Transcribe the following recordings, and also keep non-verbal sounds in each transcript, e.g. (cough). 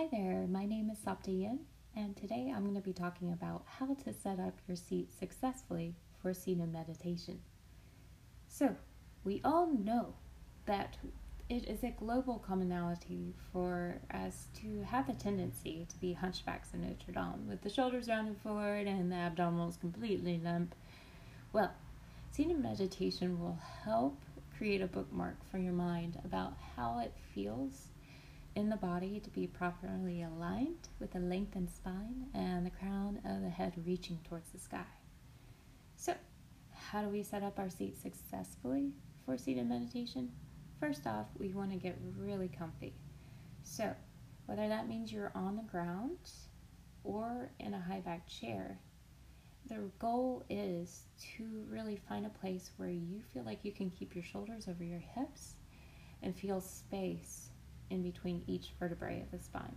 Hi there, my name is Saptayan, and today I'm going to be talking about how to set up your seat successfully for seated meditation. So, we all know that it is a global commonality for us to have a tendency to be hunchbacks in Notre Dame, with the shoulders rounded forward and the abdominals completely limp. Well, seated meditation will help create a bookmark for your mind about how it feels in the body to be properly aligned with a lengthened spine and the crown of the head reaching towards the sky. So, how do we set up our seat successfully for seated meditation? First off, we want to get really comfy. So, whether that means you're on the ground or in a high back chair, the goal is to really find a place where you feel like you can keep your shoulders over your hips and feel space in between each vertebrae of the spine.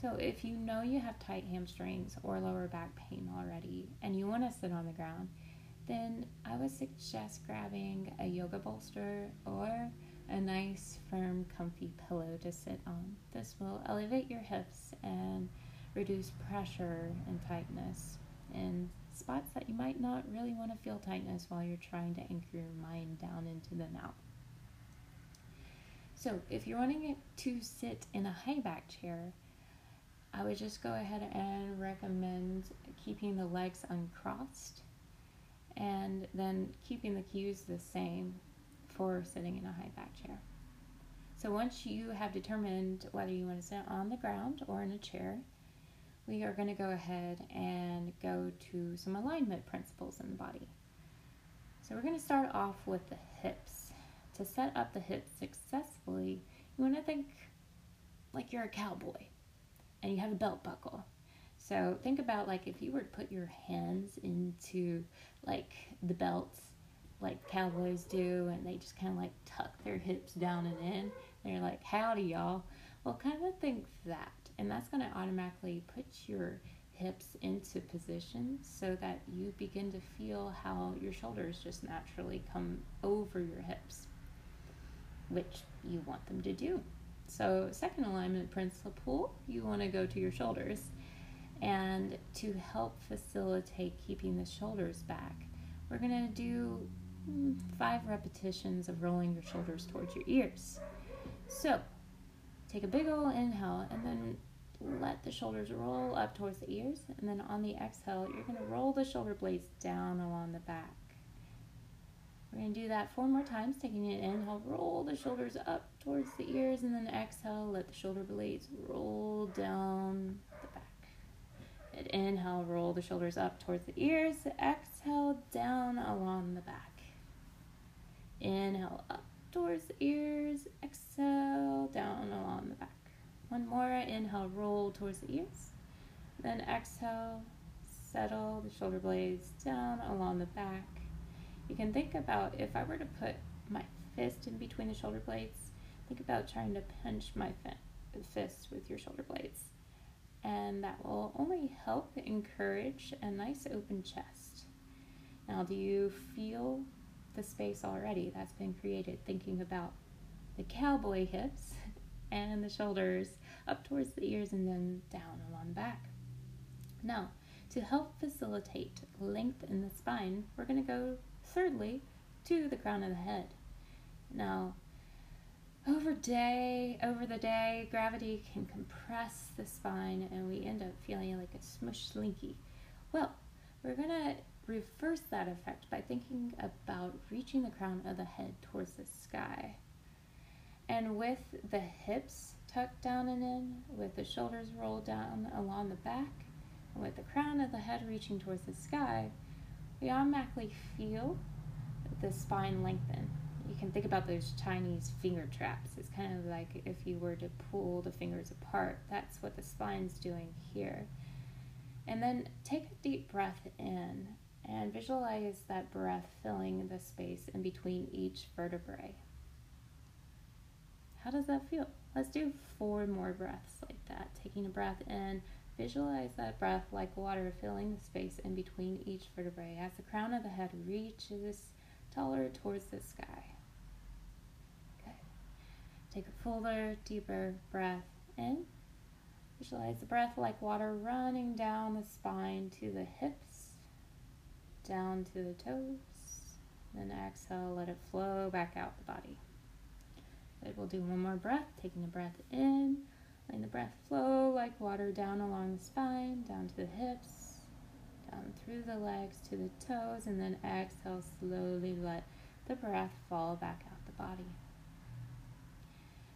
So, if you know you have tight hamstrings or lower back pain already and you want to sit on the ground, then I would suggest grabbing a yoga bolster or a nice, firm, comfy pillow to sit on. This will elevate your hips and reduce pressure and tightness in spots that you might not really want to feel tightness while you're trying to anchor your mind down into the now. So, if you're wanting to sit in a high back chair, I would just go ahead and recommend keeping the legs uncrossed and then keeping the cues the same for sitting in a high back chair. So, once you have determined whether you want to sit on the ground or in a chair, we are going to go ahead and go to some alignment principles in the body. So, we're going to start off with the hips to set up the hips successfully, you want to think like you're a cowboy and you have a belt buckle. So think about like if you were to put your hands into like the belts like cowboys do and they just kind of like tuck their hips down and in. They're like, howdy y'all. Well, kind of think that. And that's going to automatically put your hips into position so that you begin to feel how your shoulders just naturally come over your hips which you want them to do. So, second alignment principle, you want to go to your shoulders. And to help facilitate keeping the shoulders back, we're going to do mm, five repetitions of rolling your shoulders towards your ears. So, take a big old inhale and then let the shoulders roll up towards the ears. And then on the exhale, you're going to roll the shoulder blades down along the back. We're going to do that four more times, taking an inhale, roll the shoulders up towards the ears, and then exhale, let the shoulder blades roll down the back. And inhale, roll the shoulders up towards the ears, exhale, down along the back. Inhale, up towards the ears, exhale, down along the back. One more, inhale, roll towards the ears, then exhale, settle the shoulder blades down along the back you can think about if I were to put my fist in between the shoulder blades, think about trying to pinch my fist with your shoulder blades. And that will only help encourage a nice open chest. Now, do you feel the space already that's been created thinking about the cowboy hips (laughs) and the shoulders up towards the ears and then down along the back? Now, to help facilitate length in the spine, we're going to go thirdly, to the crown of the head. Now, over day, over the day, gravity can compress the spine and we end up feeling like a smush slinky. Well, we're going to reverse that effect by thinking about reaching the crown of the head towards the sky. And with the hips tucked down and in, with the shoulders rolled down along the back, and with the crown of the head reaching towards the sky, we automatically feel the spine lengthen. You can think about those Chinese finger traps. It's kind of like if you were to pull the fingers apart. That's what the spine's doing here. And then take a deep breath in and visualize that breath filling the space in between each vertebrae. How does that feel? Let's do four more breaths like that. Taking a breath in Visualize that breath like water filling the space in between each vertebrae as the crown of the head reaches taller towards the sky. Good. Take a fuller, deeper breath in Visualize the breath like water running down the spine to the hips, down to the toes. Then exhale, let it flow back out the body. Good, we'll do one more breath, taking the breath in, letting the breath flow like water down along the spine, down to the hips, down through the legs to the toes, and then exhale, slowly let the breath fall back out the body.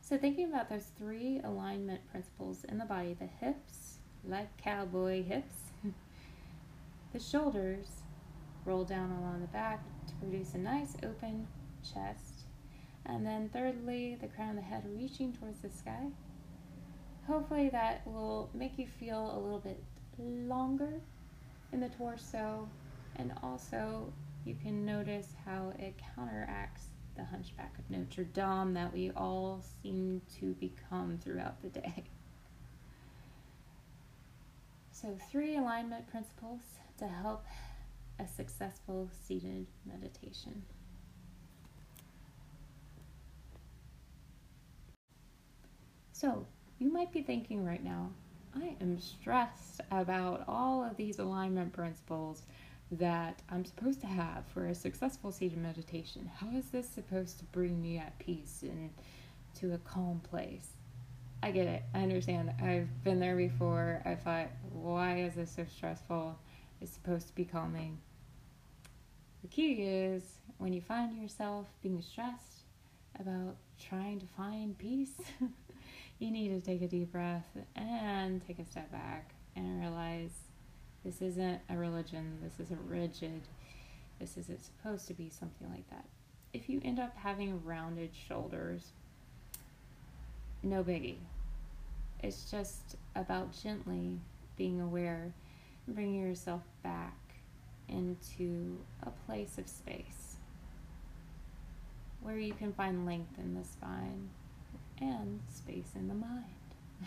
So, thinking about those three alignment principles in the body the hips, like cowboy hips, (laughs) the shoulders roll down along the back to produce a nice open chest, and then thirdly, the crown of the head reaching towards the sky. Hopefully, that will make you feel a little bit longer in the torso, and also you can notice how it counteracts the hunchback of Notre Dame that we all seem to become throughout the day. So, three alignment principles to help a successful seated meditation. So, you might be thinking right now, I am stressed about all of these alignment principles that I'm supposed to have for a successful seated meditation. How is this supposed to bring me at peace and to a calm place? I get it. I understand. I've been there before. I thought, why is this so stressful? It's supposed to be calming. The key is when you find yourself being stressed about trying to find peace, (laughs) you need to take a deep breath and take a step back and realize this isn't a religion. This isn't rigid. This isn't supposed to be something like that. If you end up having rounded shoulders, no biggie. It's just about gently being aware and bringing yourself back into a place of space where you can find length in the spine and space in the mind. (laughs)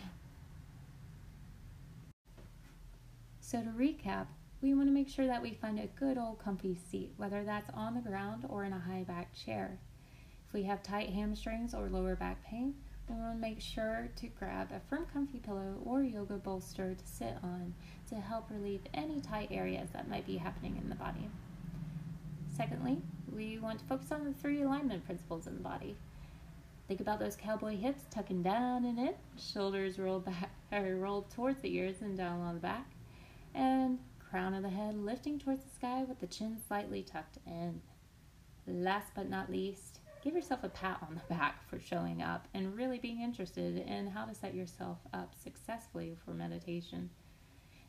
So, to recap, we want to make sure that we find a good old comfy seat, whether that's on the ground or in a high back chair. If we have tight hamstrings or lower back pain, we want to make sure to grab a firm, comfy pillow or yoga bolster to sit on to help relieve any tight areas that might be happening in the body. Secondly, we want to focus on the three alignment principles in the body. Think about those cowboy hips tucking down and in, shoulders rolled back (laughs) or rolled towards the ears and down on the back and crown of the head lifting towards the sky with the chin slightly tucked in. Last but not least, give yourself a pat on the (laughs) back for showing up and really being interested in how to set yourself up successfully for meditation.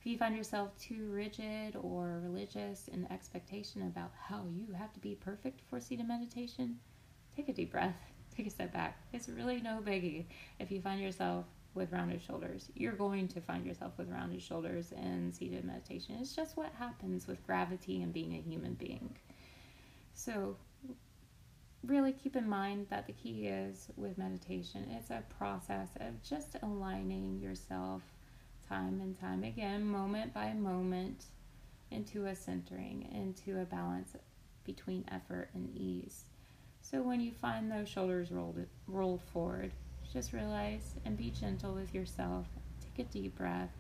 If you find yourself too rigid or religious in expectation about how you have to be perfect for seated meditation, take a deep breath, (laughs) take a step back. It's really no biggie if you find yourself with rounded shoulders. You're going to find yourself with rounded shoulders in seated meditation. It's just what happens with gravity and being a human being. So, really keep in mind that the key is with meditation, it's a process of just aligning yourself time and time again, moment by moment, into a centering, into a balance between effort and ease. So when you find those shoulders rolled rolled forward, just realize and be gentle with yourself. Take a deep breath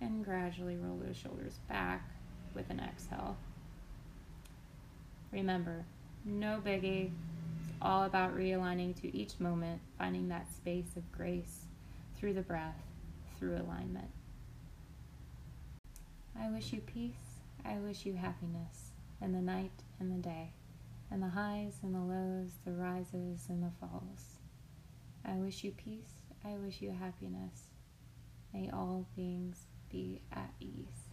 and gradually roll those shoulders back with an exhale. Remember, no biggie. It's all about realigning to each moment, finding that space of grace through the breath, through alignment. I wish you peace. I wish you happiness in the night and the day, and the highs and the lows, the rises and the falls. I wish you peace. I wish you happiness. May all beings be at ease.